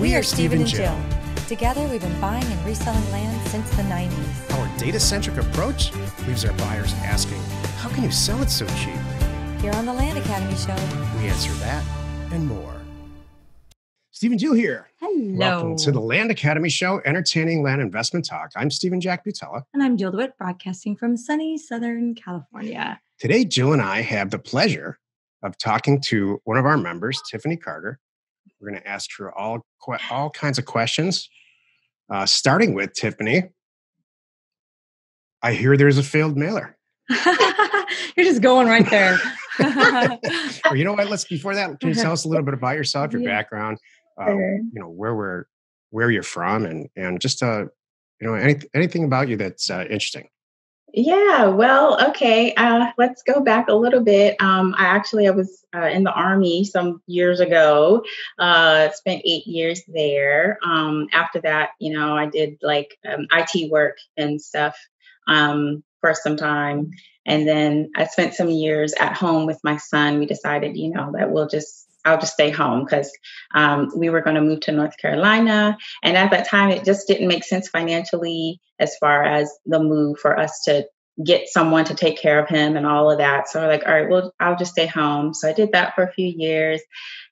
We are Stephen and Jill. Together, we've been buying and reselling land since the 90s. Our data centric approach leaves our buyers asking, How can you sell it so cheap? Here on the Land Academy Show, We answer that and more. Stephen Jill here. Hello. Welcome to the Land Academy Show, entertaining land investment talk. I'm Stephen Jack Butala. And I'm Jill DeWitt, broadcasting from sunny Southern California. Today, Jill and I have the pleasure of talking to one of our members, Tiffany Carter. We're going to ask her all all kinds of questions, uh, starting with Tiffany. I hear there's a failed mailer. You're just going right there. or you know what? Let's before that, can you tell us a little bit about yourself, your Yeah. background, uh, Sure. you know where we're where you're from, and and just uh, you know any, anything about you that's uh, interesting. Yeah, well, okay. Uh, let's go back a little bit. Um, I actually I was uh, in the army some years ago. Uh, spent eight years there. Um, after that, you know, I did like um, IT work and stuff um, for some time, and then I spent some years at home with my son. We decided, you know, that we'll just I'll just stay home because um, we were going to move to North Carolina, and at that time, it just didn't make sense financially as far as the move for us to get someone to take care of him and all of that. So we're like, all right, well, I'll just stay home. So I did that for a few years,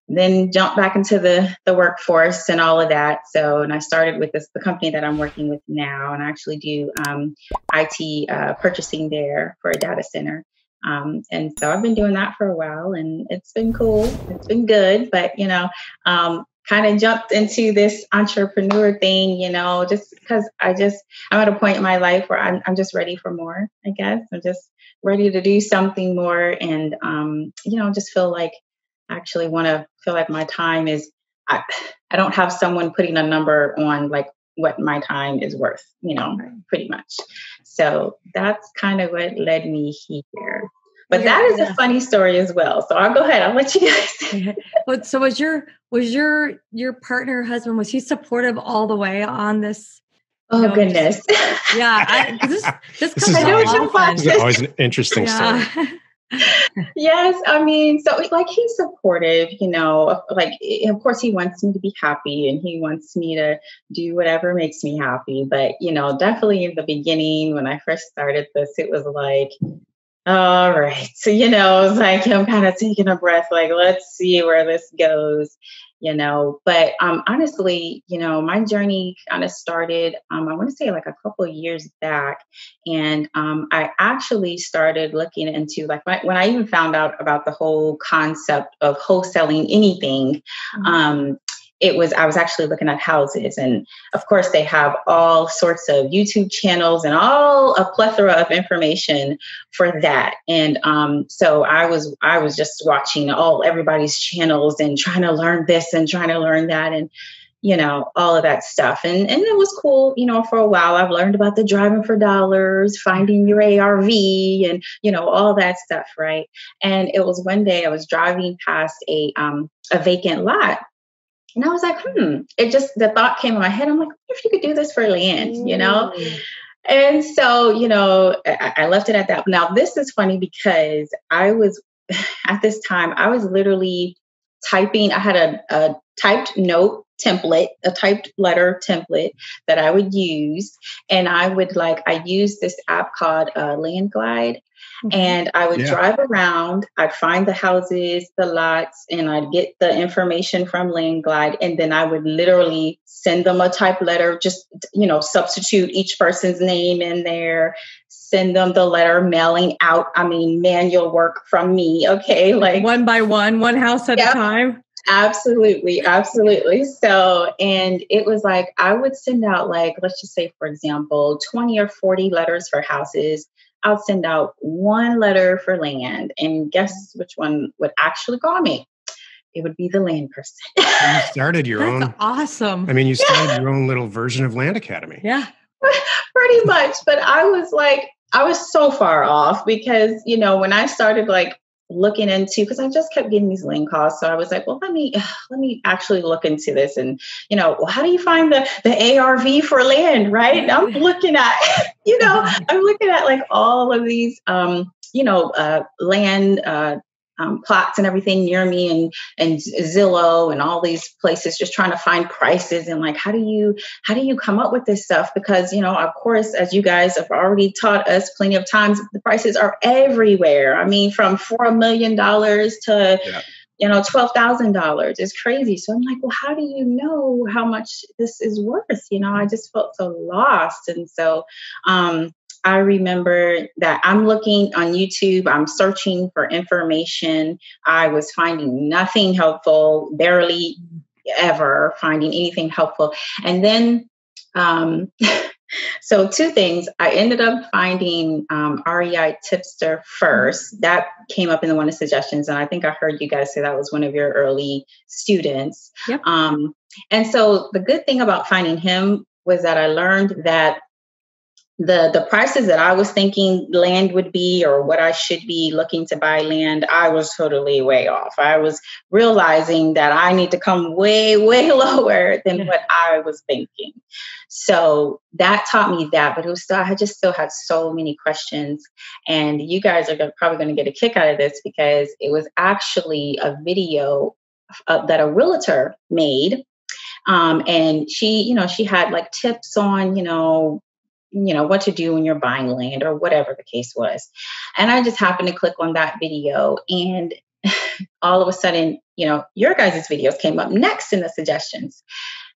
then jumped back into the the workforce and all of that. So and I started with this the company that I'm working with now, and I actually do um, IT uh, purchasing there for a data center. Um, and so I've been doing that for a while, and it's been cool. It's been good, but you know, um, kind of jumped into this entrepreneur thing, you know, just because I just I'm at a point in my life where I'm I'm just ready for more. I guess I'm just ready to do something more, and um, you know, just feel like I actually want to feel like my time is. I I don't have someone putting a number on like what my time is worth, you know, pretty much. So that's kind of what led me here. But Yeah, that is yeah. a funny story as well. So I'll go ahead. I'll let you guys. But so was your was your your partner husband was he supportive all the way on this? Oh No, goodness. Yeah, I, 'cause this this This comes is up I know what you're. This is always an interesting story. Yes, I mean, so like he's supportive, you know, like eh, of course he wants me to be happy and he wants me to do whatever makes me happy. But you know, definitely in the beginning when I first started this, it was like, all right. So, you know, it's like I'm kind of taking a breath, like, let's see where this goes, you know. But um honestly, you know, my journey kind of started, um, I want to say like a couple of years back. And um, I actually started looking into like when I, when I even found out about the whole concept of wholesaling anything. Mhm. It was I was actually looking at houses, and of course they have all sorts of YouTube channels and all a plethora of information for that. And um, so I was I was just watching all everybody's channels and trying to learn this and trying to learn that and you know all of that stuff. And and it was cool you know for a while. I've learned about the driving for dollars finding your arv and you know all that stuff right? And it was one day i was driving past a um a vacant lot and i was like hmm. It just the thought came in my head. I'm like what if you could do this for land you know? And so, you know, I, I left it at that. Now, this is funny because I was, at this time, I was literally typing, I had a, a typed note template, a typed letter template that I would use. And I would like, I used this app called uh, Land Glide. And I would Yeah. drive around, I'd find the houses, the lots, and I'd get the information from LandGlide. And then I would literally send them a type letter, just, you know, substitute each person's name in there, send them the letter mailing out. I mean, manual work from me. Okay. Like, one by one, one house at Yep. a time. Absolutely, absolutely. So, and it was like I would send out like let's just say for example, 20 or 40 letters for houses. I'll send out one letter for land and guess which one would actually call me? It would be the land person. You started your That's own. awesome. I mean, you started your own little version of Land Academy. yeah. Pretty much, but I was like I was so far off because, you know, when I started like looking into because I just kept getting these link calls. So I was like, well, let me let me actually look into this. And you know, well, how do you find the the ARV for land? Right? And I'm looking at, you know, I'm looking at like all of these, um, you know, uh, land. Uh, um, plots and everything near me and and Zillow and all these places just trying to find prices and like how do you how do you come up with this stuff because you know of course as you guys have already taught us plenty of times the prices are everywhere I mean from four million dollars to yeah. You know twelve thousand dollars is crazy so I'm like well how do you know how much this is worth you know I just felt so lost and so um I remember that I'm looking on YouTube, I'm searching for information. I was finding nothing helpful, barely ever finding anything helpful. And then, um, so two things. I ended up finding um, REI Tipster first. That came up in the one of the suggestions, and I think I heard you guys say that was one of your early students. Yep. Um, and so the good thing about finding him was that I learned that the the prices that I was thinking land would be or what I should be looking to buy land, I was totally way off. I was realizing that I need to come way, way lower than what I was thinking. So that taught me that, but it was still I just still had so many questions. And you guys are probably going to get a kick out of this because it was actually a video uh, that a realtor made um, and she you know she had like tips on you know you know what to do when you're buying land or whatever the case was. And i just happened to click on that video and all of a sudden you know your guys' videos came up next in the suggestions.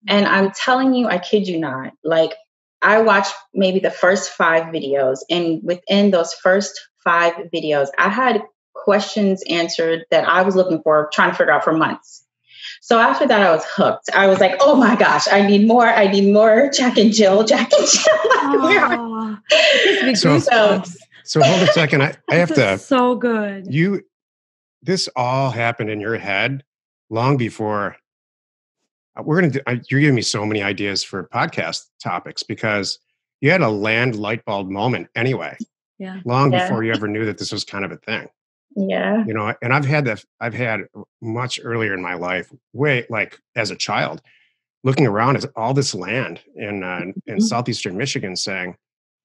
And i'm telling you i kid you not like i watched maybe the first five videos and within those first five videos i had questions answered that i was looking for trying to figure out for months so after that, I was hooked. I was like, oh my gosh, I need more. I need more Jack and Jill, Jack and Jill. so, so, so hold a second. I, I have to. So good. You, this all happened in your head long before. Uh, we're going to do, you're giving me so many ideas for podcast topics because you had a land light bulb moment anyway. Yeah. Long yeah. before you ever knew that this was kind of a thing. Yeah. You know, and I've had that, I've had much earlier in my life, way like as a child, looking around at all this land in, uh, in mm-hmm. southeastern Michigan saying,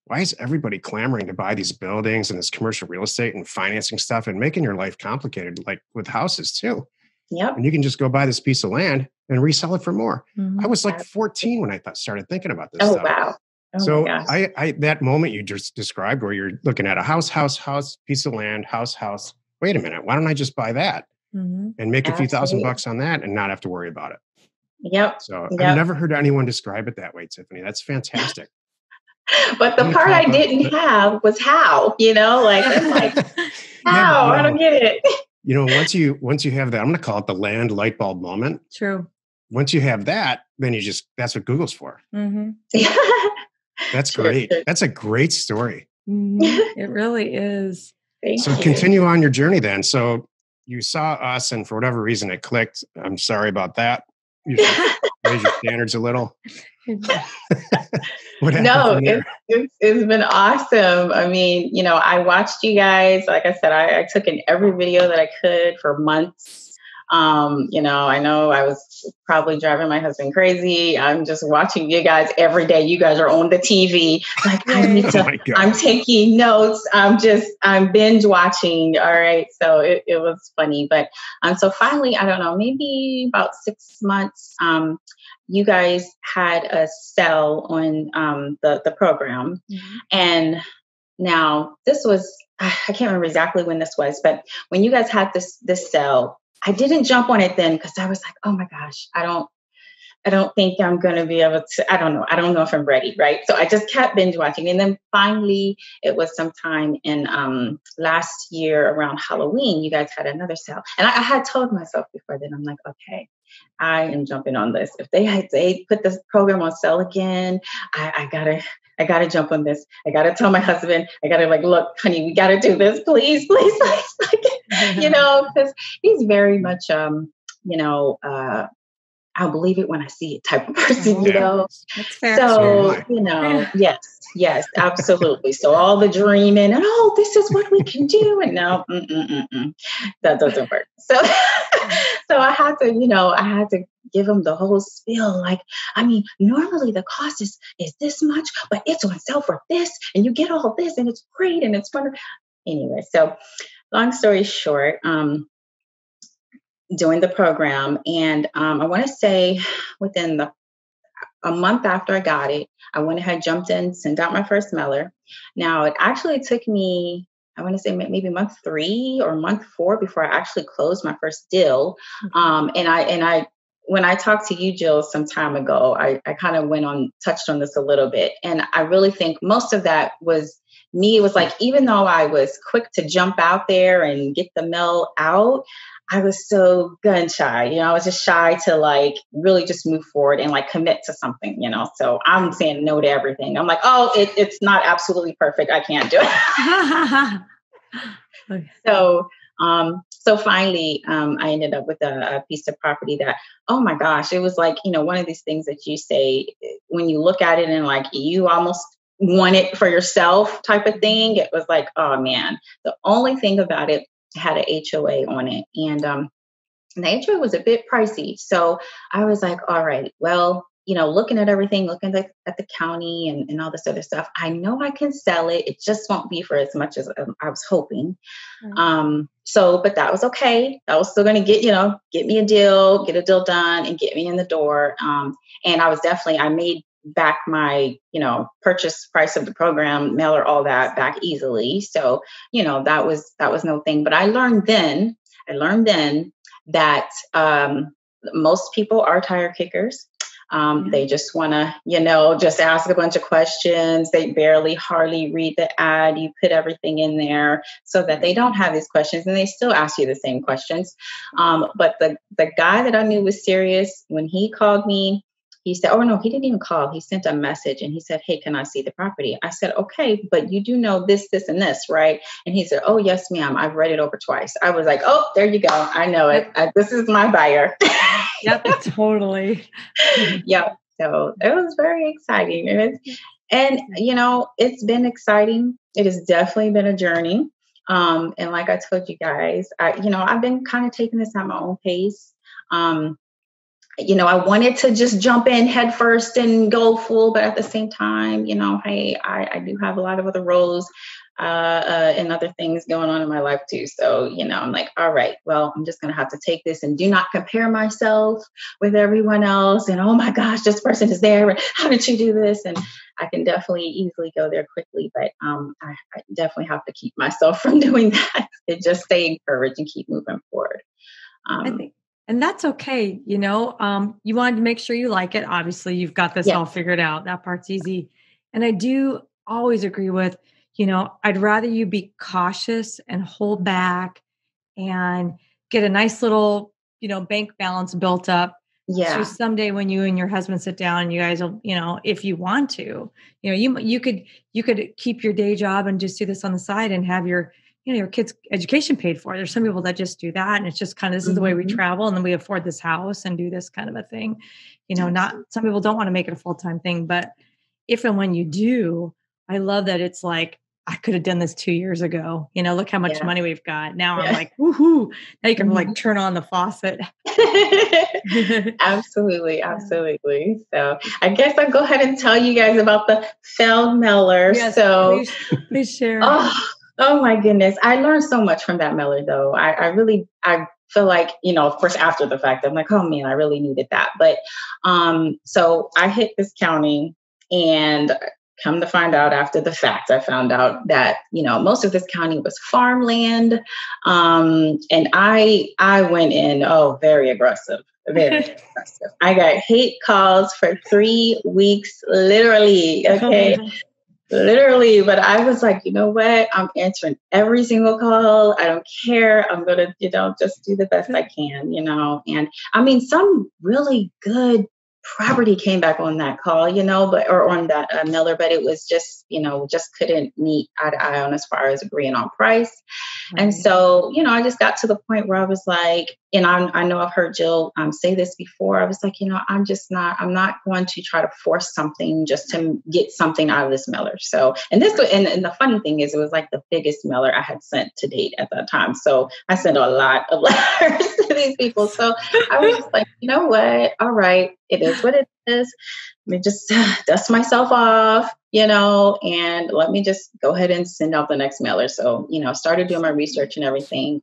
why is everybody clamoring to buy these buildings and this commercial real estate and financing stuff and making your life complicated, like with houses too? Yep. And you can just go buy this piece of land and resell it for more. Mm-hmm. I was like 14 when I th- started thinking about this. Oh, stuff. wow. Oh so I, I, that moment you just described where you're looking at a house, house, house, piece of land, house, house. Wait a minute, why don't I just buy that mm-hmm. and make a few thousand bucks on that and not have to worry about it? Yep. So yep. I've never heard anyone describe it that way, Tiffany. That's fantastic. but the part I didn't have was how, you know, like like, how? Yeah, I don't get it. You know, once you once you have that, I'm gonna call it the land light bulb moment. True. Once you have that, then you just that's what Google's for. Mm-hmm. That's great. That's a great story. Mm-hmm. It really is. Thank so you. continue on your journey then. So you saw us, and for whatever reason it clicked. I'm sorry about that. You raise your standards a little. no, it's, it's, it's been awesome. I mean, you know, I watched you guys. Like I said, I, I took in every video that I could for months um, you know, I know I was probably driving my husband crazy. I'm just watching you guys every day. You guys are on the TV. Like I need to, oh I'm taking notes. I'm just, I'm binge watching. All right. So it, it was funny. But um, so finally, I don't know, maybe about six months, um, you guys had a sell on um, the, the program. Mm-hmm. And now this was, I can't remember exactly when this was, but when you guys had this this sell, I didn't jump on it then because I was like, oh my gosh, I don't, I don't think I'm going to be able to, I don't know. I don't know if I'm ready. Right. So I just kept binge watching. And then finally, it was sometime in um, last year around Halloween, you guys had another sale. And I, I had told myself before then, I'm like, okay, I am jumping on this. If they had they put this program on sale again, I, I gotta I gotta jump on this. I gotta tell my husband. I gotta like, look, honey, we gotta do this, please, please, please. you know, because he's very much um, you know, uh, I'll believe it when I see it type of person, you know. So, you know, yes, yes, absolutely. so all the dreaming and oh, this is what we can do, and no, that doesn't work. So, so I had to, you know, I had to give him the whole spiel. Like, I mean, normally the cost is is this much, but it's on sale for this, and you get all this, and it's great, and it's fun. Anyway, so long story short, um, doing the program, and um, I want to say within the a month after I got it, I went ahead, jumped in, sent out my first mailer. Now, it actually took me, I want to say maybe month three or month four before I actually closed my first deal. Mm-hmm. Um, and I, and I, when I talked to you, Jill, some time ago, I, I kind of went on, touched on this a little bit. And I really think most of that was me. It was like, even though I was quick to jump out there and get the mail out, I was so gun shy. You know, I was just shy to like really just move forward and like commit to something, you know. So I'm saying no to everything. I'm like, oh, it, it's not absolutely perfect. I can't do it. okay. So um, so finally, um, I ended up with a, a, piece of property that, oh my gosh, it was like, you know, one of these things that you say when you look at it and like you almost want it for yourself type of thing. It was like, oh man. The only thing about it had an HOA on it. And um, the HOA was a bit pricey. So I was like, all right, well, you know, looking at everything, looking at, at the county and, and all this other stuff, I know I can sell it. It just won't be for as much as um, I was hoping. Mm-hmm. Um, so, but that was okay. I was still going to get, you know, get me a deal, get a deal done, and get me in the door. Um, and I was definitely, I made back my you know purchase price of the program mailer all that back easily so you know that was that was no thing but i learned then i learned then that um, most people are tire kickers um. They just want to, you know, just ask a bunch of questions. They barely, hardly read the ad. You put everything in there so that they don't have these questions, and they still ask you the same questions. Um, but the the guy that I knew was serious when he called me he said, Oh, no, he didn't even call. He sent a message and he said, Hey, can I see the property? I said, Okay, but you do know this, this, and this, right? And he said, Oh, yes, ma'am. I've read it over twice. I was like, Oh, there you go. I know it. I, this is my buyer. yep, totally. yep. So it was very exciting. And, and, you know, it's been exciting. It has definitely been a journey. Um, and like I told you guys, I, you know, I've been kind of taking this at my own pace. Um, you know, I wanted to just jump in head first and go full, but at the same time, you know, hey, I, I do have a lot of other roles uh, uh, and other things going on in my life too. So, you know, I'm like, all right, well, I'm just going to have to take this and do not compare myself with everyone else. And oh my gosh, this person is there. How did you do this? And I can definitely easily go there quickly, but um, I, I definitely have to keep myself from doing that and just stay encouraged and keep moving forward. Um, I think and that's okay you know um, you wanted to make sure you like it obviously you've got this all figured out that part's easy. And i do always agree with you know i'd rather you be cautious and hold back and get a nice little you know bank balance built up yeah. so someday when you and your husband sit down you guys will you know if you want to you know you you could you could keep your day job and just do this on the side and have your you know your kids education paid for there's some people that just do that and it's just kind of this is the way we mm-hmm. travel and then we afford this house and do this kind of a thing you know not some people don't want to make it a full-time thing but if and when you do i love that it's like I could have done this two years ago. You know, look how much yeah. money we've got. Now yeah. I'm like, woohoo. Now you can mm-hmm. like turn on the faucet. absolutely, absolutely. So I guess I'll go ahead and tell you guys about the failed mailer. Yes, so please, please share. Oh, Oh my goodness. I learned so much from that mailer though. I, I really I feel like, you know, of course after the fact, I'm like, oh man, I really needed that. But um, so I hit this county and come to find out after the fact, I found out that, you know, most of this county was farmland. Um, and I I went in, oh, very aggressive. Very aggressive. I got hate calls for three weeks, literally. Okay literally but i was like you know what? I'm answering every single call. I don't care. I'm gonna you know just do the best i can you know? And i mean some really good property came back on that call, you know, but or on that uh, mailer, but it was just, you know, just couldn't meet eye to eye on as far as agreeing on price. Mm-hmm. And so, you know, I just got to the point where I was like, and I, I know I've heard Jill um, say this before. I was like, you know, I'm just not, I'm not going to try to force something just to get something out of this mailer. So, and this, and, and the funny thing is, it was like the biggest mailer I had sent to date at that time. So I sent a lot of letters to these people. So I was just like, you know what? All right, it is what it is. Let me just dust myself off, you know, and let me just go ahead and send out the next mailer. So, you know, started doing my research and everything.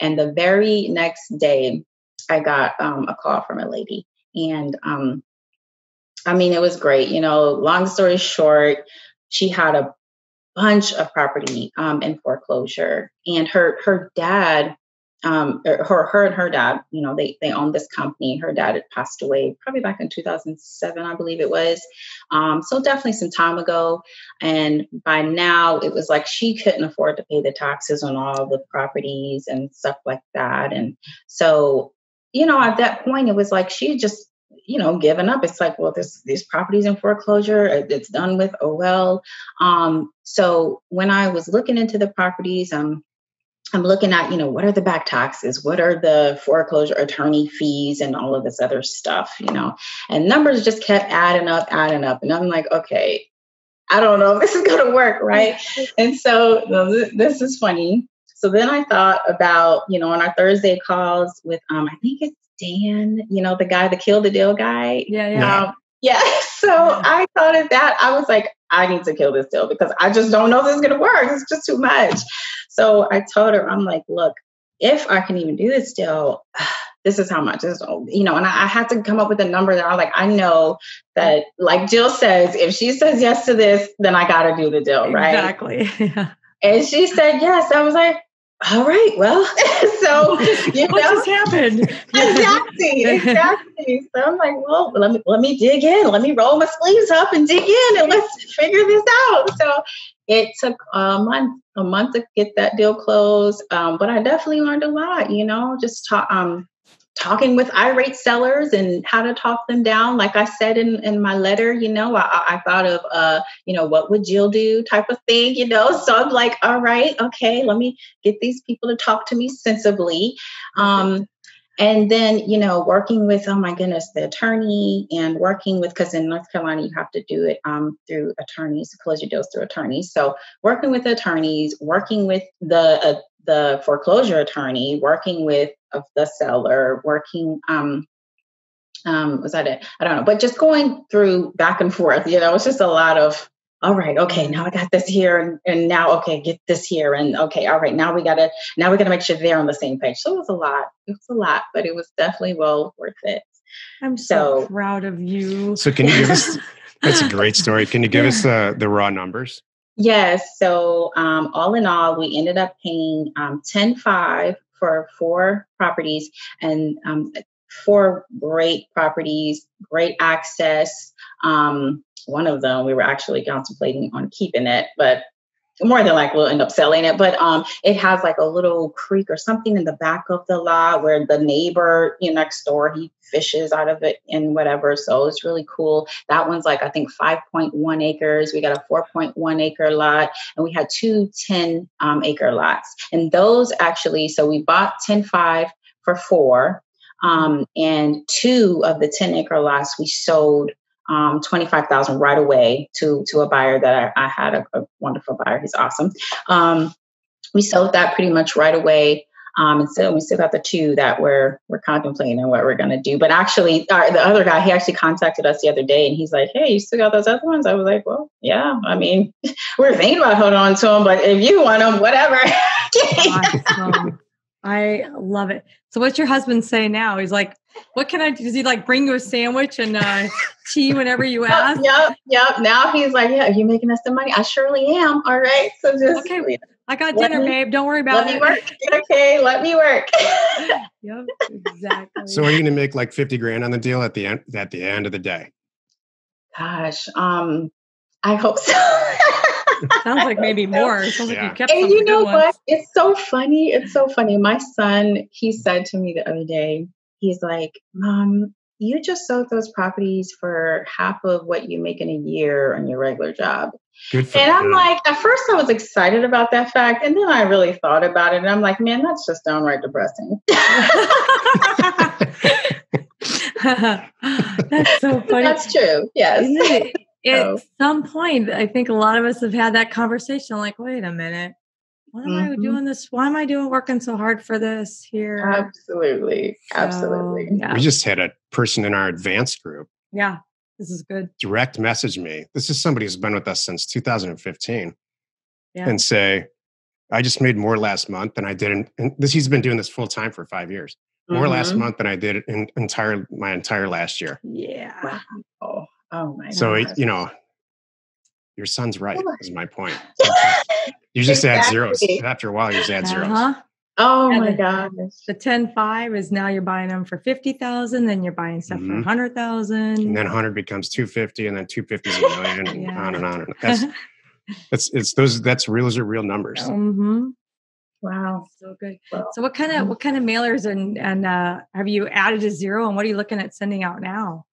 And the very next day, I got um, a call from a lady. And um, I mean, it was great. You know, long story short, she had a bunch of property um, in foreclosure, and her her dad um, er, her, her and her dad, you know, they they owned this company. Her dad had passed away probably back in 2007, I believe it was. Um, so definitely some time ago. And by now, it was like she couldn't afford to pay the taxes on all the properties and stuff like that. And so, you know, at that point, it was like she just you know given up it's like well this these properties in foreclosure it's done with oh well um so when i was looking into the properties um I'm looking at, you know, what are the back taxes? What are the foreclosure attorney fees and all of this other stuff, you know? And numbers just kept adding up, adding up. And I'm like, okay, I don't know if this is going to work, right? and so this is funny. So then I thought about, you know, on our Thursday calls with, um, I think it's Dan, you know, the guy, the kill the deal guy. Yeah, yeah. Um, yeah. So I thought of that. I was like, I need to kill this deal because I just don't know if this is going to work. It's just too much. So I told her, I'm like, look, if I can even do this deal, this is how much is you know, and I, I had to come up with a number that I was like, I know that, like Jill says, if she says yes to this, then I got to do the deal, right? Exactly. Yeah. And she said yes. I was like, all right, well, so you what know, just happened? exactly, exactly. So I'm like, well, let me let me dig in. Let me roll my sleeves up and dig in, and let's figure this out. So it took a month, a month to get that deal closed, um, but I definitely learned a lot. You know, just talk, um, talking with irate sellers and how to talk them down. Like I said in, in my letter, you know, I, I thought of, uh, you know, what would Jill do type of thing, you know? So I'm like, all right, okay, let me get these people to talk to me sensibly. Um, and then, you know, working with, oh my goodness, the attorney and working with, because in North Carolina, you have to do it um, through attorneys, close your deals through attorneys. So working with attorneys, working with the, uh, the foreclosure attorney, working with of the seller, working um um was that it? I don't know, but just going through back and forth, you know, it's just a lot of all right, okay, now I got this here and, and now okay, get this here and okay, all right, now we gotta now we gotta make sure they're on the same page. So it was a lot. It was a lot, but it was definitely well worth it. I'm so, so proud of you. So can you give us that's a great story. Can you give yeah. us the the raw numbers? Yes. So um, all in all, we ended up paying um, 10 5 for four properties and um, four great properties, great access. Um, one of them we were actually contemplating on keeping it, but more than likely we'll end up selling it. But um, it has like a little creek or something in the back of the lot where the neighbor you know, next door he fishes out of it and whatever. So it's really cool. That one's like I think 5.1 acres. We got a 4.1 acre lot, and we had two 10 um, acre lots. And those actually, so we bought 10.5 for four. Um, and two of the 10 acre lots we sold um, 25,000 right away to, to a buyer that I, I had a, a, wonderful buyer. He's awesome. Um, we sold that pretty much right away. Um, and so we still got the two that we're we're contemplating what we're to do. But actually, our, the other guy, he actually contacted us the other day, and he's like, "Hey, you still got those other ones?" I was like, "Well, yeah. I mean, we're thinking about holding on to them, but if you want them, whatever." awesome. I love it. So, what's your husband say now? He's like, "What can I do?" Does he like bring you a sandwich and uh, tea whenever you ask? Yep, yep. Now he's like, "Yeah, are you making us some money?" I surely am. All right, so just okay. I got dinner, me, babe. Don't worry about let it. Let me work. Okay, let me work. yep, exactly. So, are you going to make like fifty grand on the deal at the end? At the end of the day? Gosh, um, I hope so. Sounds like maybe more. Sounds yeah. like you kept. And you know what? Ones. It's so funny. It's so funny. My son, he said to me the other day, he's like, "Mom, you just sold those properties for half of what you make in a year on your regular job." and I'm like, at first I was excited about that fact, and then I really thought about it, and I'm like, man, that's just downright depressing. that's so funny. That's true. Yes at some point, I think a lot of us have had that conversation like, wait a minute, why am mm-hmm. I doing this? Why am I doing working so hard for this here? Absolutely. Absolutely. yeah. We just had a person in our advanced group. Yeah. This is good. Direct message me. This is somebody who's been with us since 2015 yeah. and say, I just made more last month than I did in, and this he's been doing this full time for five years. More mm-hmm. last month than I did in entire my entire last year. Yeah. Wow. Oh my So you know, your son's right, is my point. you just exactly. add zeros. After a while, you just add zeros. Uh-huh. Oh and my gosh. The 10 5 is now you're buying them for 50,000, then you're buying stuff mm-hmm. for 100,000. And then 100 becomes 250, and then 250 is a million, and yeah. on and on. And that's, that's, it's those, that's real, those are real numbers. Mm-hmm. Wow. So good. So what kind of, what kind of mailers and, and, uh, have you added a zero and what are you looking at sending out now?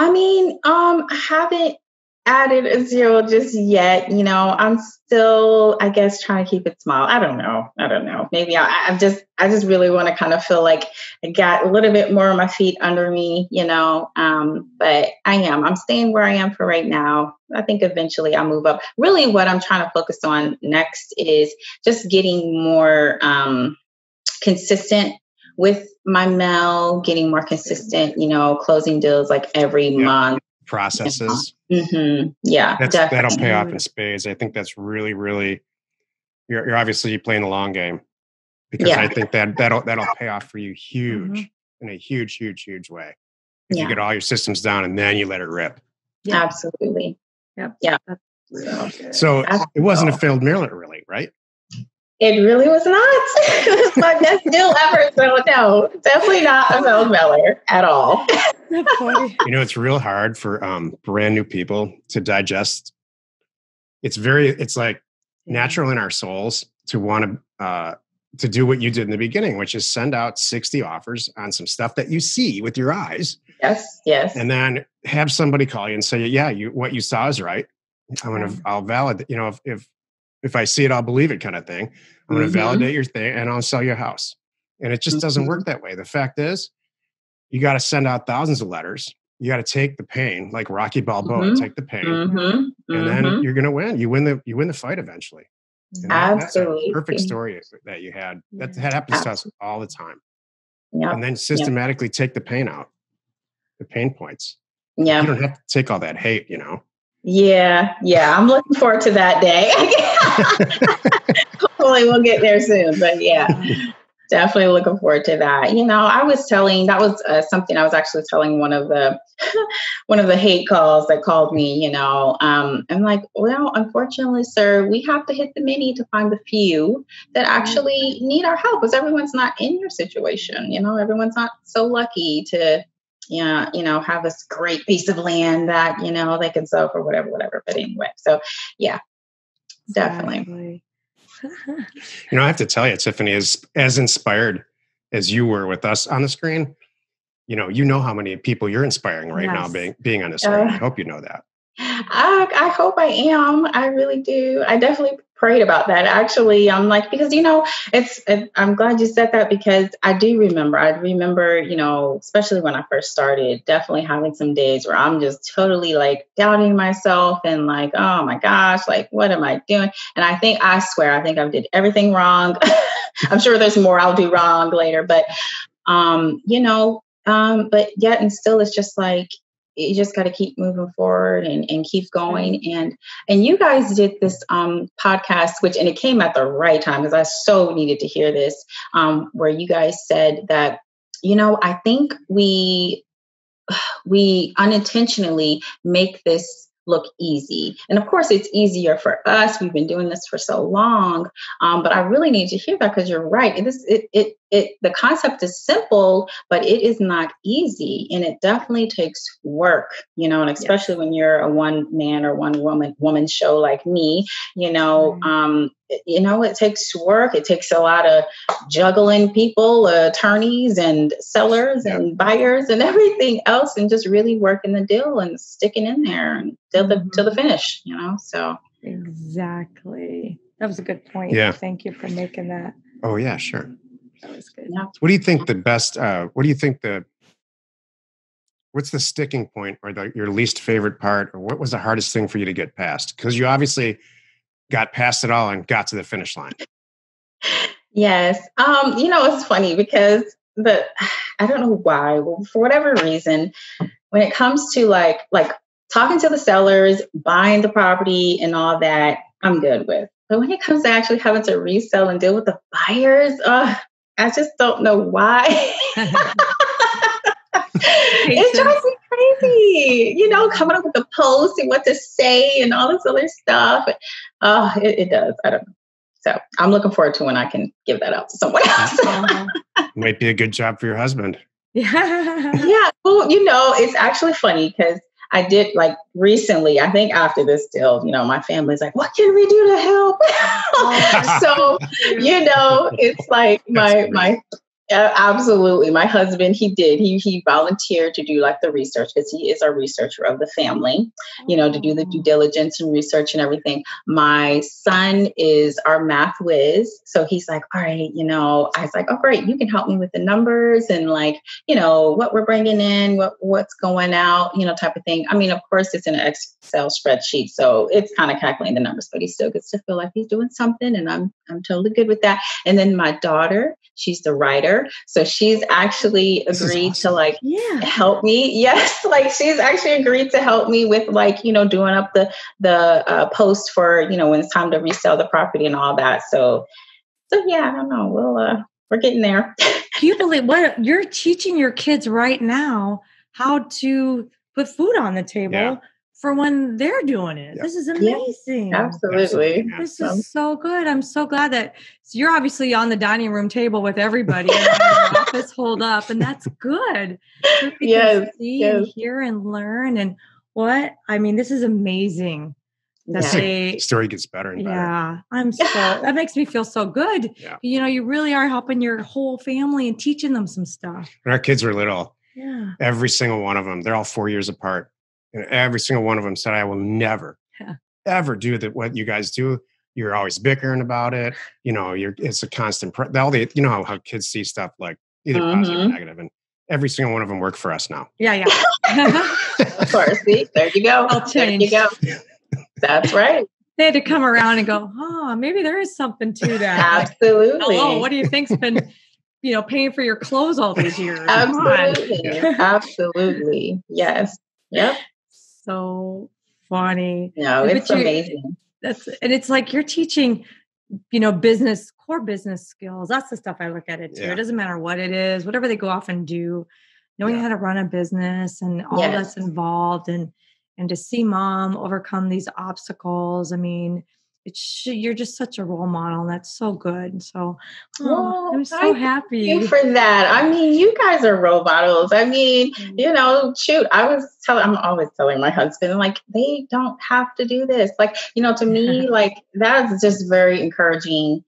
I mean, um, I haven't added a zero just yet. You know, I'm still, I guess, trying to keep it small. I don't know. I don't know. Maybe I, I'm just, I just really want to kind of feel like I got a little bit more of my feet under me, you know. Um, but I am. I'm staying where I am for right now. I think eventually I'll move up. Really, what I'm trying to focus on next is just getting more um, consistent with my mail, getting more consistent, you know, closing deals like every yeah. month processes. Mm-hmm. Yeah, that'll pay off in spades. I think that's really, really. You're, you're obviously playing the long game because yeah. I think that that'll that'll pay off for you huge mm-hmm. in a huge, huge, huge way. If yeah. you get all your systems down and then you let it rip. Yeah. Absolutely. Yep. Yeah. So it wasn't a failed mailer, really, right? It really was not. it was my best deal ever. So no, definitely not a failed mailer at all. you know, it's real hard for um, brand new people to digest. It's very, it's like natural in our souls to want to uh, to do what you did in the beginning, which is send out 60 offers on some stuff that you see with your eyes. Yes, yes. And then have somebody call you and say, "Yeah, you what you saw is right. I'm gonna, I'll validate. You know, if if if I see it, I'll believe it, kind of thing. I'm gonna mm-hmm. validate your thing, and I'll sell your house." And it just mm-hmm. doesn't work that way. The fact is, you got to send out thousands of letters. You got to take the pain, like Rocky Balboa, mm-hmm. take the pain, mm-hmm. and then mm-hmm. you're going to win. You win the you win the fight eventually. And Absolutely, perfect story that you had. That, that happens Absolutely. to us all the time. And then systematically yep. take the pain out, the pain points. Yeah, you don't have to take all that hate, you know. Yeah, yeah, I'm looking forward to that day. Hopefully, we'll get there soon. But yeah, definitely looking forward to that. You know, I was telling that was uh, something I was actually telling one of the one of the hate calls that called me. You know, um, I'm like, well, unfortunately, sir, we have to hit the many to find the few that mm-hmm. actually need our help, because everyone's not in your situation. You know, everyone's not so lucky to. Yeah, you know, have this great piece of land that you know they can sell for whatever, whatever. But anyway, so yeah, definitely. Exactly you know, I have to tell you, Tiffany, as as inspired as you were with us on the screen, you know, you know how many people you're inspiring right yes. now being being on the screen. Uh, I hope you know that. I, I hope I am. I really do. I definitely prayed about that. Actually, I'm like because you know it's. It, I'm glad you said that because I do remember. I remember you know especially when I first started, definitely having some days where I'm just totally like doubting myself and like oh my gosh, like what am I doing? And I think I swear I think I did everything wrong. I'm sure there's more I'll do wrong later, but um, you know, um, but yet and still it's just like you just got to keep moving forward and, and keep going and and you guys did this um, podcast which and it came at the right time because i so needed to hear this um, where you guys said that you know i think we we unintentionally make this look easy. And of course, it's easier for us. We've been doing this for so long. Um, but I really need to hear that because you're right. It is it, it it the concept is simple, but it is not easy, and it definitely takes work. You know, and especially yes. when you're a one man or one woman woman show like me. You know, mm-hmm. um, you know, it takes work. It takes a lot of juggling people, attorneys and sellers yeah. and buyers and everything else, and just really working the deal and sticking in there and till the till the mm-hmm. finish. You know, so exactly. That was a good point. Yeah. Thank you for making that. Oh yeah, sure. That was good. Yeah. What do you think the best? Uh, what do you think the what's the sticking point or the, your least favorite part or what was the hardest thing for you to get past because you obviously got past it all and got to the finish line? Yes. Um, you know, it's funny because the I don't know why, well, for whatever reason, when it comes to like like talking to the sellers, buying the property, and all that, I'm good with. But when it comes to actually having to resell and deal with the buyers, uh, I just don't know why. it drives me crazy. You know, coming up with the post and what to say and all this other stuff. Oh, it, it does. I don't know. So I'm looking forward to when I can give that out to someone else. Might be a good job for your husband. Yeah. yeah. Well, you know, it's actually funny because I did like recently, I think after this deal, you know, my family's like, what can we do to help? So, you know, it's like my my absolutely. My husband, he did. He he volunteered to do like the research because he is our researcher of the family, you know, to do the due oh. diligence and research and everything. My son is our math whiz. So he's like, all right, you know, I was like, oh, great, you can help me with the numbers and like, you know, what we're bringing in, what what's going out, you know, type of thing. I mean, of course, it's an Excel spreadsheet. So it's kind of calculating the numbers, but he still gets to feel like he's doing something. And I'm I'm totally good with that. And then my daughter, she's the writer so she's actually agreed awesome. to like yeah. help me. Yes, like she's actually agreed to help me with like, you know, doing up the the uh, post for, you know, when it's time to resell the property and all that. So so yeah, I don't know. We'll uh we're getting there. Can you believe what you're teaching your kids right now how to put food on the table yeah for when they're doing it. This is amazing. Yeah, absolutely. This is so good. I'm so glad that so you're obviously on the dining room table with everybody and your office hold up, and that's good. So yes, see yes. and hear and learn and what I mean. This is amazing. That yeah. they, story gets better and better. Yeah, I'm so that makes me feel so good. Yeah. You know, you really are helping your whole family and teaching them some stuff. When our kids were little, yeah, every single one of them, they're all four years apart and every single one of them said, I will never, yeah. ever do that. What you guys do, you're always bickering about it. You know, you're, it's a constant, pre- all the, you know how, how kids see stuff like either mm-hmm. positive or mm-hmm. negative, And every single one of them work for us now. Yeah. Yeah. of course. See, there you go. I'll change. There you go. That's right. They had to come around and go, oh, maybe there is something to that. Absolutely. oh, what do you think's been you know, paying for your clothes all these years. Absolutely. Absolutely. Yes. Yep so funny. No, it's amazing. That's and it's like you're teaching, you know, business core business skills. That's the stuff I look at it too. Yeah. It doesn't matter what it is, whatever they go off and do, knowing yeah. how to run a business and all yes. that's involved and and to see mom overcome these obstacles. I mean, it's you're just such a role model and that's so good so oh, well, i'm so I happy. you for that. I mean you guys are role models. I mean mm-hmm. you know shoot i was telling i'm always telling my husband like they don't have to do this. Like you know to me like that's just very encouraging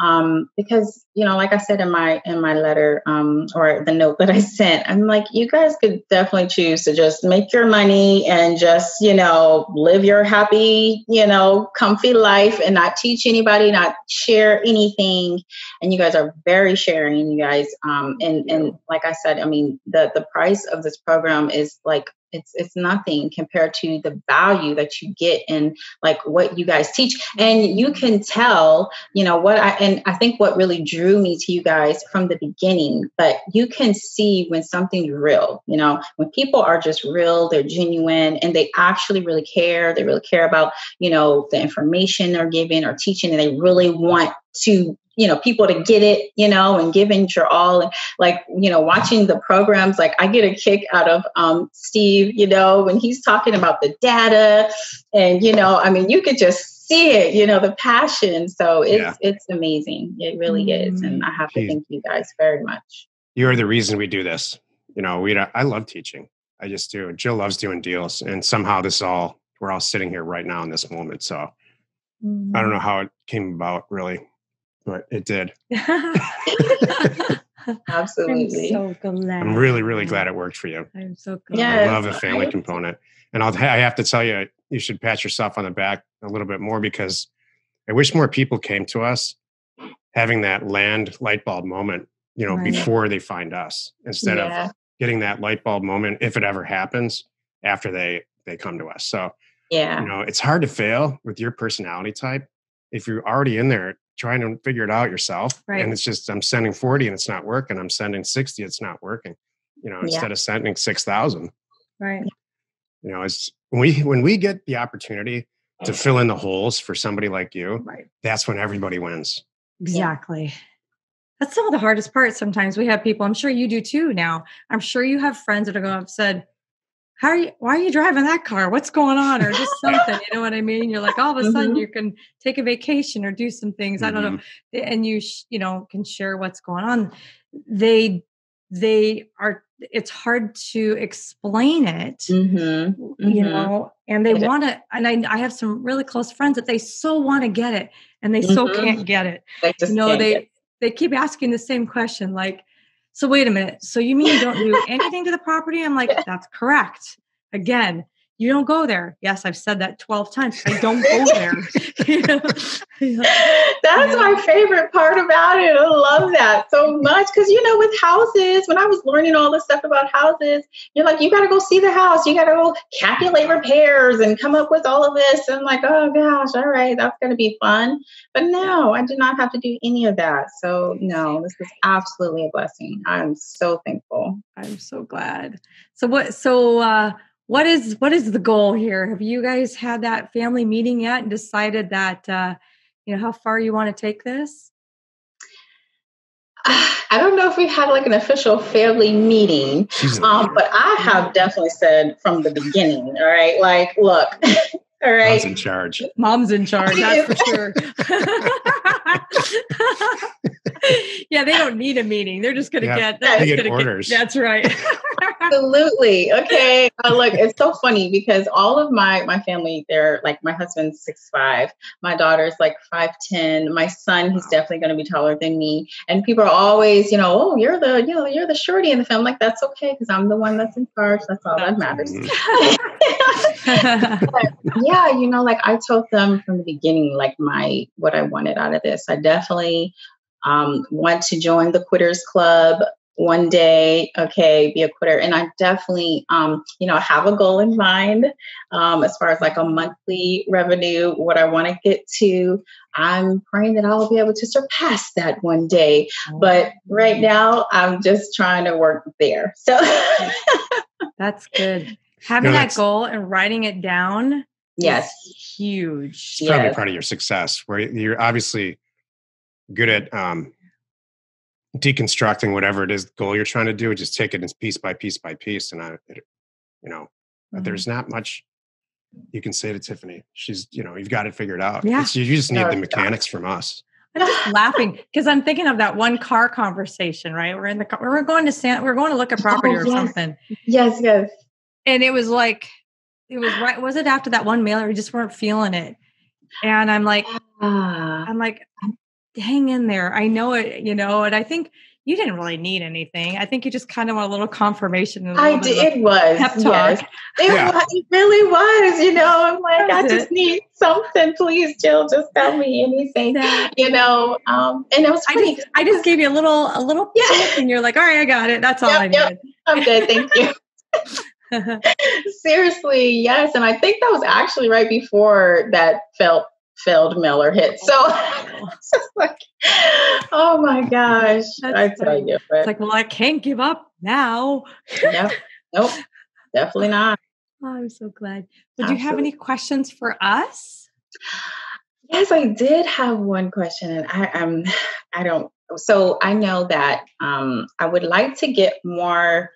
um, because you know like i said in my in my letter um, or the note that i sent i'm like you guys could definitely choose to just make your money and just you know live your happy you know comfy life and not teach anybody not share anything. And you guys are very sharing you guys. Um, and and like i said i mean the the price of this program is like it's it's nothing compared to the value that you get in like what you guys teach. And you can tell you know what i and i think what really drew me to you guys from the beginning but you can see when something's real you know when people are just real they're genuine and they actually really care they really care about you know the information they're giving or teaching and they really want to you know people to get it you know and giving your all. And like you know watching the programs like i get a kick out of um, steve you know when he's talking about the data. And you know i mean you could just see it you know the passion. So it's yeah. it's amazing. It really is. And i have to thank you guys very much. You're the reason we do this. You know we i love teaching. I just do. Jill loves doing deals. And somehow this all we're all sitting here right now in this moment. So mm-hmm. i don't mm-hmm. know how it came about really but it did. Absolutely. I'm so glad. I'm really, really glad it worked for you. I'm so glad. Yeah, I love the family component. And I'll, I have to tell you, you should pat yourself on the back a little bit more because I wish more people came to us having that land light bulb moment, you know, right. before they find us instead yeah. of getting that light bulb moment if it ever happens after they they come to us. So, yeah, you know, it's hard to fail with your personality type. If you're already in there, trying to figure it out yourself. Right. And it's just I'm sending 40 and it's not working. I'm sending 60, it's not working. You know, instead yeah. of sending 6,000. Right. You know, it's when we when we get the opportunity to oh. fill in the holes for somebody like you, right. that's when everybody wins. Exactly. That's some of the hardest parts. Sometimes we have people, I'm sure you do too now. I'm sure you have friends that are going to have said, how are you why are you driving that car what's going on or just something you know what i mean you're like all of a sudden mm-hmm. you can take a vacation or do some things mm-hmm. i don't know mm-hmm. and you sh- you know can share what's going on they they are it's hard to explain it mm-hmm. you mm-hmm. know and they want to and I, I have some really close friends that they so want to get it and they so mm-hmm. can't get it they you know they they keep asking the same question like so wait a minute. So you mean you don't do anything to the property? I'm like, that's correct. Again, you don't go there. Yes, I've said that 12 times. I don't go there. That's yeah. my favorite part about it. I love that so much. Because, you know, with houses, when I was learning all this stuff about houses, you're like, you got to go see the house. You got to go calculate repairs and come up with all of this. And I'm like, oh gosh, all right, that's going to be fun. But no, I did not have to do any of that. So, no, this was absolutely a blessing. I'm so thankful. I'm so glad. So, what, so, uh, what is what is the goal here have you guys had that family meeting yet and decided that uh you know how far you want to take this I don't know if we've had like an official family meeting, um, but I have definitely said from the beginning, all right, like, look, all right. Mom's in charge. Mom's in charge, that's for sure. yeah, they don't need a meeting. They're just going to yeah, get, they get orders. Get, that's right. Absolutely. Okay. Uh, look, it's so funny because all of my my family, they're like my husband's six five, my daughter's like five ten, my son, he's definitely going to be taller than me, and people are always, you know, oh, you're the, you know, you're the shorty in the film. Like that's okay because I'm the one that's in charge. That's all that matters. yeah, you know, like I told them from the beginning, like my what I wanted out of this. I definitely um, want to join the Quitters Club one day, okay, be a quitter. And I definitely, um, you know, have a goal in mind um, as far as like a monthly revenue, what I want to get to. I'm praying that I'll be able to surpass that one day. But right now, I'm just trying to work there. So that's good. Having no, that goal and writing it down. Yes. Huge. It's probably yes. part of your success where you're obviously good at um, deconstructing whatever it is goal you're trying to do just take it as piece by piece by piece and i it, you know mm-hmm. there's not much you can say to tiffany. She's you know you've got it figured out. Yeah. It's, you just need no, the mechanics from us. I'm just laughing because i'm thinking of that one car conversation right? We're in the car we're going to san we're going to look at property oh, or yes. something. Yes yes. And it was like it was right was it after that one mailer? We just weren't feeling it. And i'm like uh, i'm like hang in there. I know it, you know, and I think you didn't really need anything. I think you just kind of want a little confirmation. A little I did. It was. Pep talk. Yes. It, yeah. was, it really was. You know, I'm like, I just it. need something. Please, Jill, just tell me anything. You know, um, and it was funny. I just, I just gave you a little, a little yeah. and you're like, all right, I got it. That's all yep, I needed. Yep. I'm good. Thank you. Seriously, yes. And I think that was actually right before that felt failed mailer hit. So it's like, oh my gosh. That's I tell you. But, it's like, well, I can't give up now. yeah. Nope. Definitely not. Oh, I'm so glad. Would Absolutely. you have any questions for us? Yes, I did have one question, and I am. I don't. So I know that um, I would like to get more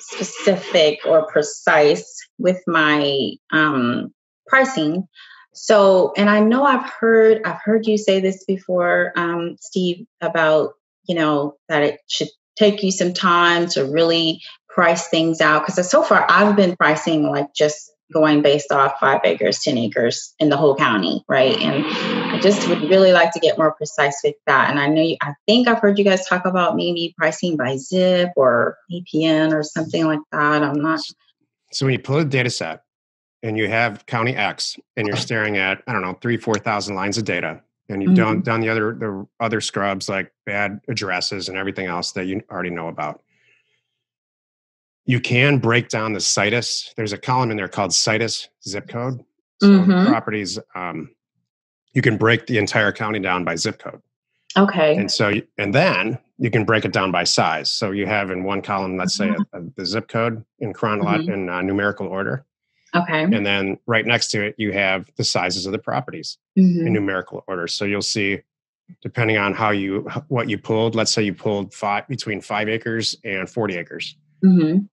specific or precise with my um, pricing so, and I know I've heard I've heard you say this before, um, Steve, about you know that it should take you some time to really price things out because so far I've been pricing like just going based off five acres, 10 acres in the whole county, right? And I just would really like to get more precise with that. And I know you, I think I've heard you guys talk about maybe pricing by zip or APN or something like that. I'm not. So when you pull a data set, and you have county X and you're staring at, I don't know, three, 4,000 lines of data and you've mm-hmm. done, done the other, the other scrubs like bad addresses and everything else that you already know about. You can break down the situs. There's a column in there called situs zip code. So mm-hmm. properties, um, you can break the entire county down by zip code. Okay. And so, and then you can break it down by size. So you have in one column, let's say Mhm. a, a- the zip code in chronological in uh, numerical order, Okay. and then right next to it you have the sizes of the properties Mhm. in numerical order. So you'll see, depending on how you what you pulled. Let's say you pulled five between five acres and forty acres. Mhm.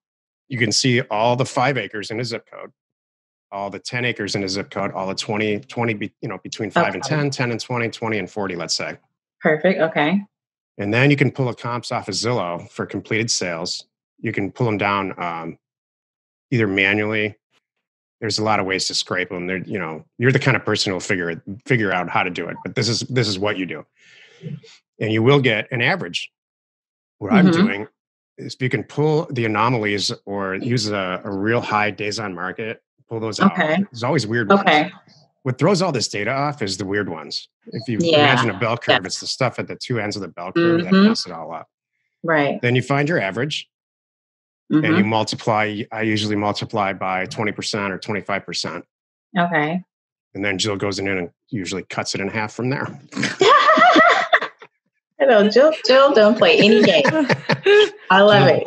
You can see all the five acres in a zip code, all the 10 acres in a zip code, all the 20, 20, be- you know, between five and Okay. 10, 10 and 20, 20 and 40, let's say. Perfect. Okay. And then you can pull a comps off of Zillow for completed sales. You can pull them down um, either manually. There's a lot of ways to scrape them. They're, you know, you're the kind of person who'll figure it, figure out how to do it. But this is this is what you do, and you will get an average. What I'm Mhm. doing is if you can pull the anomalies or use a, a real high days on market, pull those out. Okay. There's always weird. ones. Okay. What throws all this data off is the weird ones. If you Yeah. imagine a bell curve, Yeah. it's the stuff at the two ends of the bell curve that Mhm. mess it all up. Right. Then you find your average and Mhm. you multiply. I usually multiply by 20% or 25%. Okay. And then Jill goes in and usually cuts it in half from there. Hello, Jill. Jill, don't play any game. I love it.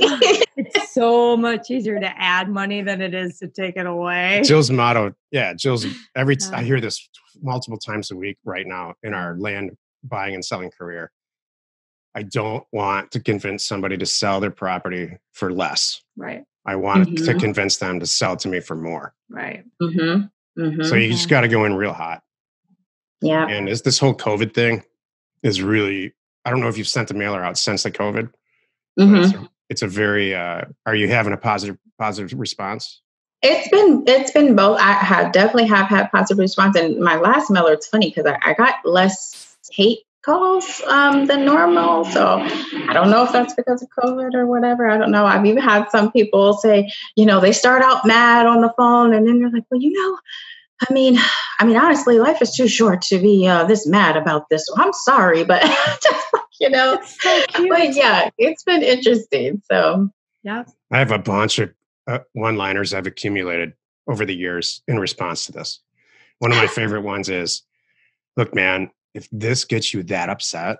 it's so much easier to add money than it is to take it away. Jill's motto, yeah, Jill's every, t- I hear this multiple times a week right now in our land buying and selling career. I don't want to convince somebody to sell their property for less. Right. I want to Mhm. convince them to sell to me for more. Right. mm-hmm. Mm-hmm. So you just got to go in real hot. yeah. And is this whole COVID thing is really, I don't know if you've sent the mailer out since the COVID. Mm-hmm. It's, a, it's a very, uh, are you having a positive, positive response? It's been it's been both. I have definitely have had positive response. And my last mailer, it's funny because I, I got less hate calls um, than normal. So I don't know if that's because of COVID or whatever. I don't know. I've even had some people say, you know, they start out mad on the phone and then they're like, well, you know, I mean, I mean, honestly, life is too short to be uh, this mad about this. So I'm sorry, but just like, you know, So but yeah, it's been interesting. So Yeah. I have a bunch of uh, one liners I've accumulated over the years in response to this. One of my favorite ones is look, man, if this gets you that upset,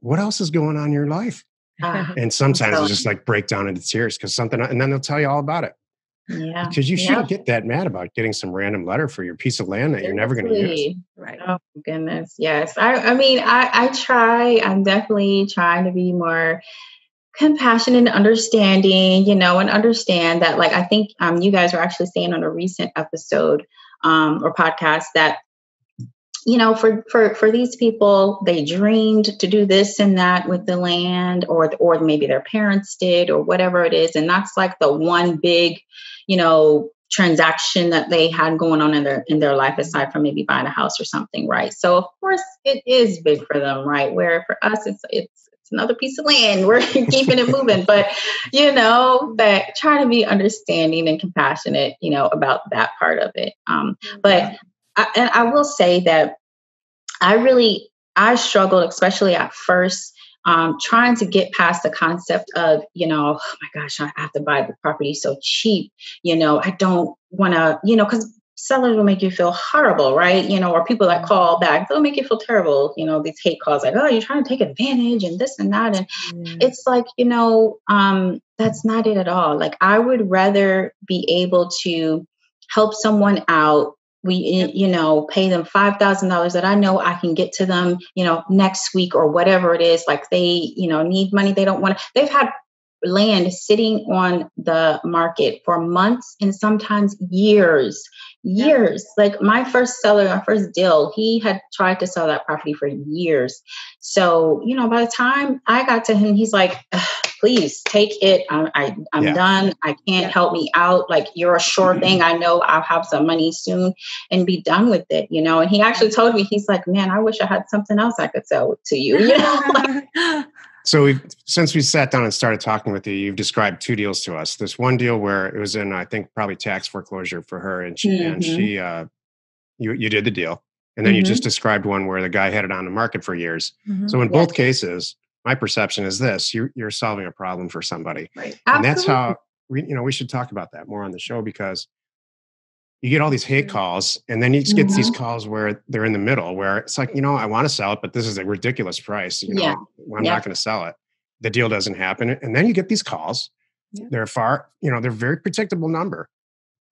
what else is going on in your life? uh, And sometimes So- it's just like break down into tears because something, and then they'll tell you all about it. yeah. Because you shouldn't get that mad about getting some random letter for your piece of land that you're never going to use. Right. Oh goodness. Yes. I, I mean, I, I try, I'm definitely trying to be more compassionate and understanding, you know, and understand that like I think um you guys were actually saying on a recent episode um or podcast that you know for for for these people they dreamed to do this and that with the land or or maybe their parents did or whatever it is. And that's like the one big you know transaction that they had going on in their in their life aside from maybe buying a house or something right? So of course it is big for them right? Where for us it's it's it's another piece of land. We're keeping it moving. But you know that try to be understanding and compassionate you know about that part of it. Um but I, and I will say that I really I struggled, especially at first, um, trying to get past the concept of you know, oh my gosh, I have to buy the property so cheap. You know, I don't want to, you know, because sellers will make you feel horrible, right? You know, or people that call back, they'll make you feel terrible. You know, these hate calls like, oh, you're trying to take advantage and this and that, and Yeah. it's like you know um that's not it at all like i would rather be able to help someone out we you know pay them $5000 that i know i can get to them you know next week or whatever it is like they you know need money they don't want to they've had land sitting on the market for months and sometimes years years. Like my first seller my first deal he had tried to sell that property for years. So you know by the time i got to him he's like please take it. I'm, I, I'm Yeah. done. I can't help me out. Like you're a sure mm-hmm. thing. I know i'll have some money soon and be done with it you know? And he actually told me he's like man i wish i had something else i could sell to you you know? Like, So we've, since we sat down and started talking with you, you've described two deals to us. This one deal where it was in, I think, probably tax foreclosure for her, and she and Mhm. she, uh, you you did the deal, and then you Mhm. just described one where the guy had it on the market for years. Mhm. So in Yes. both cases, my perception is this: you're you're solving a problem for somebody, right and that's how we, you know, we should talk about that more on the show because you get all these hate calls and then you just get mm-hmm. these calls where they're in the middle where it's like you know i want to sell it but this is a ridiculous price you know yeah. i'm yeah. not going to sell it the deal doesn't happen and then you get these calls yeah. they're far you know they're very predictable number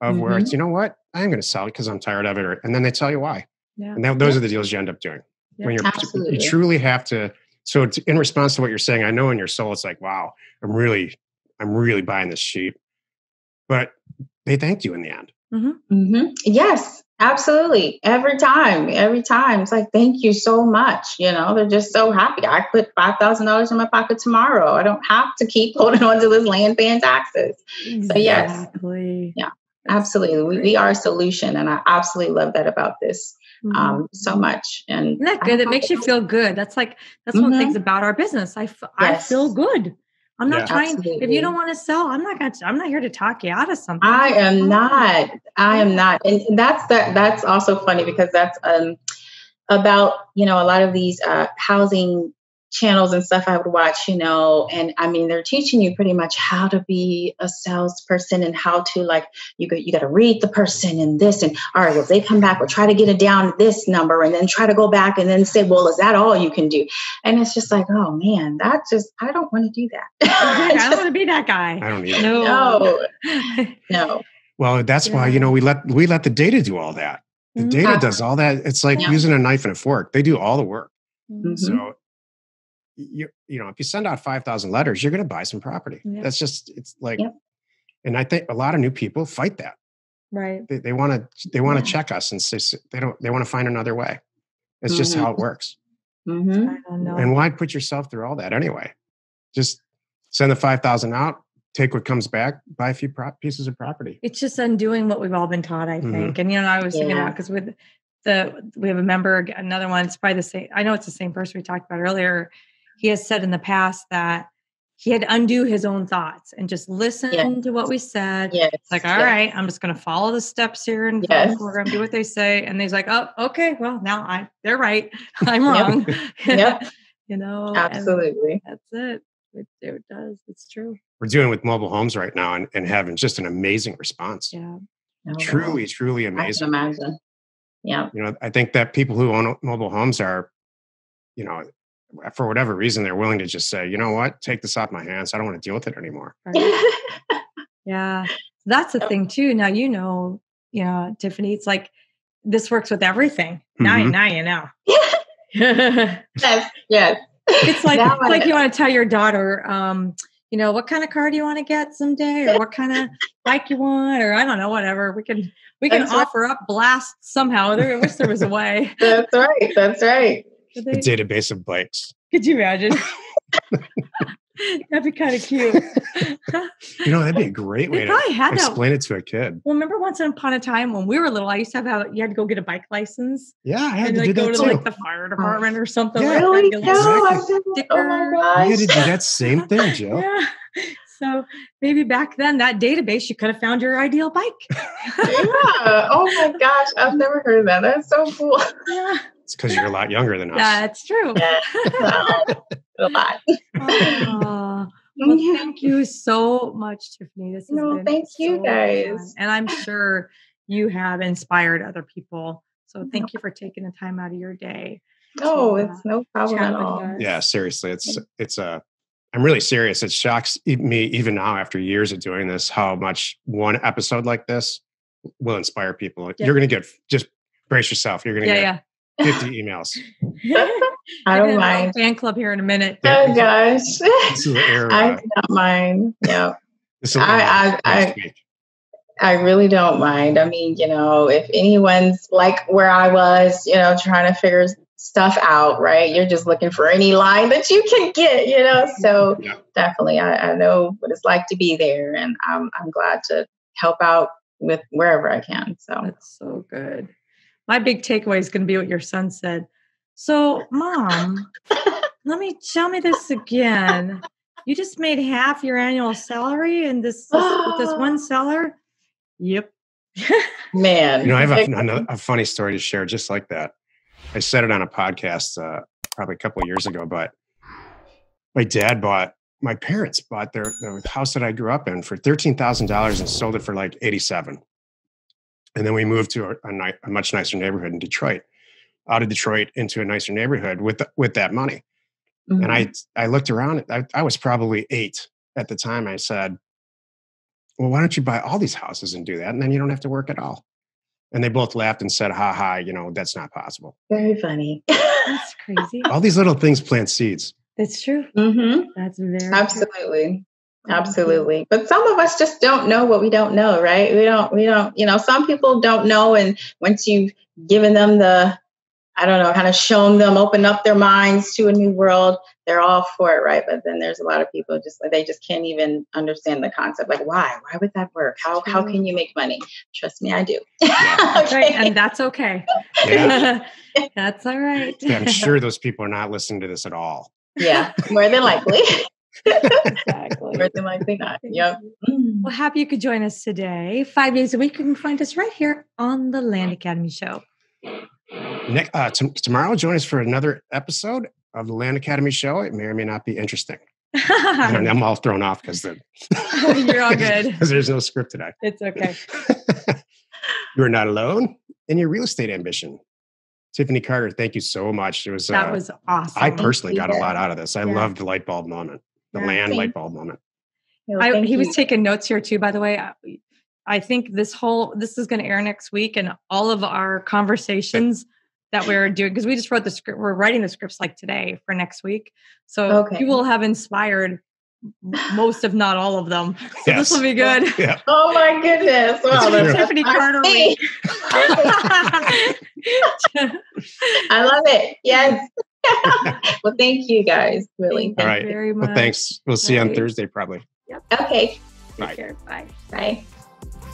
of mm-hmm. where it's mm-hmm. you know what i'm going to sell it because i'm tired of it and then they tell you why yeah. and those are the deals you end up doing when you're Absolutely. you truly have to so in response to what you're saying i know in your soul it's like wow i'm really i'm really buying this sheep but they thanked you in the end Mm-hmm. Mm-hmm. Yes, absolutely. Every time, every time. It's like, thank you so much. You know, they're just so happy. I put $5,000 in my pocket tomorrow. I don't have to keep holding on to this land paying taxes. Exactly. So, yes. Yeah, absolutely. We, we, are a solution. And I absolutely love that about this. Mm-hmm. Um, so much and Isn't that good. It makes you feel good. That's like that's one of the things mm-hmm. about our business. I, f- yes. I feel good. I'm not yeah, trying. Absolutely. If you don't want to sell, I'm not going to. I'm not here to talk you out of something. I am not. I am not. And that's that. That's also funny because that's um about you know a lot of these uh, housing channels and stuff I would watch, you know, and I mean they're teaching you pretty much how to be a salesperson and how to like you got you got to read the person and this and all right, well they come back, we'll try to get it down this number and then try to go back and then say, well, is that all you can do? And it's just like, oh man, that just I don't want to do that. I don't want to be that guy. I don't either. No, no. Well, that's yeah. why you know we let we let the data do all that. The mm-hmm. data does all that. It's like yeah. using a knife and a fork. They do all the work. Mm-hmm. So you you know if you send out 5000 letters you're going to buy some property yep. that's just it's like yep. and i think a lot of new people fight that right they want to they want to yeah. check us and say they don't they want to find another way it's mm-hmm. just how it mm-hmm. works mm-hmm. and why put yourself through all that anyway just send the 5000 out take what comes back buy a few pro- pieces of property it's just undoing what we've all been taught i mm-hmm. think and you know i was yeah. thinking about because with the we have a member another one it's probably the same i know it's the same person we talked about earlier he has said in the past that he had to undo his own thoughts and just listen yes. to what we said. Yes. It's like, all yes. right, I'm just going to follow the steps here and yes. program, do what they say. And he's like, oh, okay, well, now I they're right. I'm wrong. Yep. yep. you know, absolutely. That's it. it. It does. It's true. We're doing with mobile homes right now and, and having just an amazing response. Yeah. Oh, truly, truly amazing. imagine. Yeah. You know, I think that people who own mobile homes are, you know, for whatever reason, they're willing to just say, you know what, take this off my hands. I don't want to deal with it anymore. Right. yeah. That's the thing too. Now, you know, you know, Tiffany, it's like this works with everything. Mm-hmm. Now, you, now you know. yes. Yes. It's like, it's like you want to tell your daughter, um, you know, what kind of car do you want to get someday or what kind of bike you want, or I don't know, whatever. We can, we can That's offer right. up blast somehow. There, I wish there was a way. That's right. That's right a database of bikes. Could you imagine? That'd be kind of cute. you know, that'd be a great way to had explain that. it to a kid. Well, remember once upon a time when we were little, I used to have a, you had to go get a bike license. Yeah, I had and, to like, go to too. like the fire department or something. Yeah, like that. Exactly. Oh my gosh. You had to do that same thing, Joe. yeah. So maybe back then that database, you could have found your ideal bike. yeah. Oh my gosh. I've never heard of that. That's so cool. Yeah. It's because you're a lot younger than us. That's true. a lot. Oh, well, thank you so much, Tiffany. This no, thank so you guys. Fun. And I'm sure you have inspired other people. So thank you for taking the time out of your day. No, to, it's uh, no problem at all. Yeah, seriously, it's it's a. Uh, I'm really serious. It shocks me even now after years of doing this how much one episode like this will inspire people. Yeah. You're going to get just brace yourself. You're going to yeah, get yeah. 50 emails. I don't mind. Fan club here in a minute. Oh gosh. This is the era. I don't mind. Yeah. I, I, I, I really don't mind. I mean, you know, if anyone's like where I was, you know, trying to figure stuff out, right? You're just looking for any line that you can get, you know. So yeah. definitely, I, I, know what it's like to be there, and I'm I'm glad to help out with wherever I can. So that's so good my big takeaway is going to be what your son said. So, mom, let me tell me this again. You just made half your annual salary in this this, this one seller. Yep. Man, you know, I have a, a, funny story to share, just like that. I said it on a podcast uh, probably a couple of years ago, but my dad bought my parents bought their the house that I grew up in for thirteen thousand dollars and sold it for like eighty seven. And then we moved to a, a, ni- a much nicer neighborhood in Detroit, out of Detroit into a nicer neighborhood with the, with that money. Mm-hmm. And I I looked around. I, I was probably eight at the time. I said, "Well, why don't you buy all these houses and do that, and then you don't have to work at all." And they both laughed and said, "Ha ha! You know that's not possible." Very funny. that's crazy. All these little things plant seeds. That's true. Mm-hmm. That's very absolutely. True. Mm-hmm. Absolutely. But some of us just don't know what we don't know, right? We don't, we don't, you know, some people don't know. And once you've given them the I don't know, kind of shown them, open up their minds to a new world, they're all for it, right? But then there's a lot of people just like they just can't even understand the concept. Like, why? Why would that work? How how can you make money? Trust me, I do. Yeah. okay. right, and that's okay. Yeah. that's all right. Yeah, I'm sure those people are not listening to this at all. Yeah, more than likely. Exactly. More than likely not. Yep. Well, happy you could join us today. Five days a week, you can find us right here on the Land Academy Show. Nick, uh, t- tomorrow, join us for another episode of the Land Academy Show. It may or may not be interesting. and I'm all thrown off because you're all good because there's no script today. It's okay. you are not alone in your real estate ambition. Tiffany Carter, thank you so much. It was that uh, was awesome. I personally got a lot out of this. I yeah. loved the light bulb moment, the yeah, land light bulb moment. I, he you. was taking notes here too, by the way. I think this whole this is going to air next week, and all of our conversations that we're doing because we just wrote the script. We're writing the scripts like today for next week, so okay. you will have inspired most, if not all of them. So yes. this will be good. Yeah. Oh my goodness! Wow, that's Tiffany Carter. I love it. Yes. well, thank you guys. Really. Thank all right. very much. Well, thanks. We'll see you on Thursday, probably. Yep. Okay. Bye. Bye. Bye.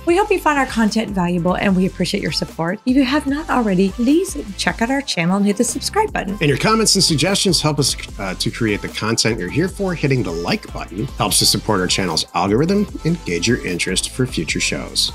We hope you find our content valuable and we appreciate your support. If you have not already, please check out our channel and hit the subscribe button. And your comments and suggestions help us uh, to create the content you're here for. Hitting the like button helps to support our channel's algorithm and gauge your interest for future shows.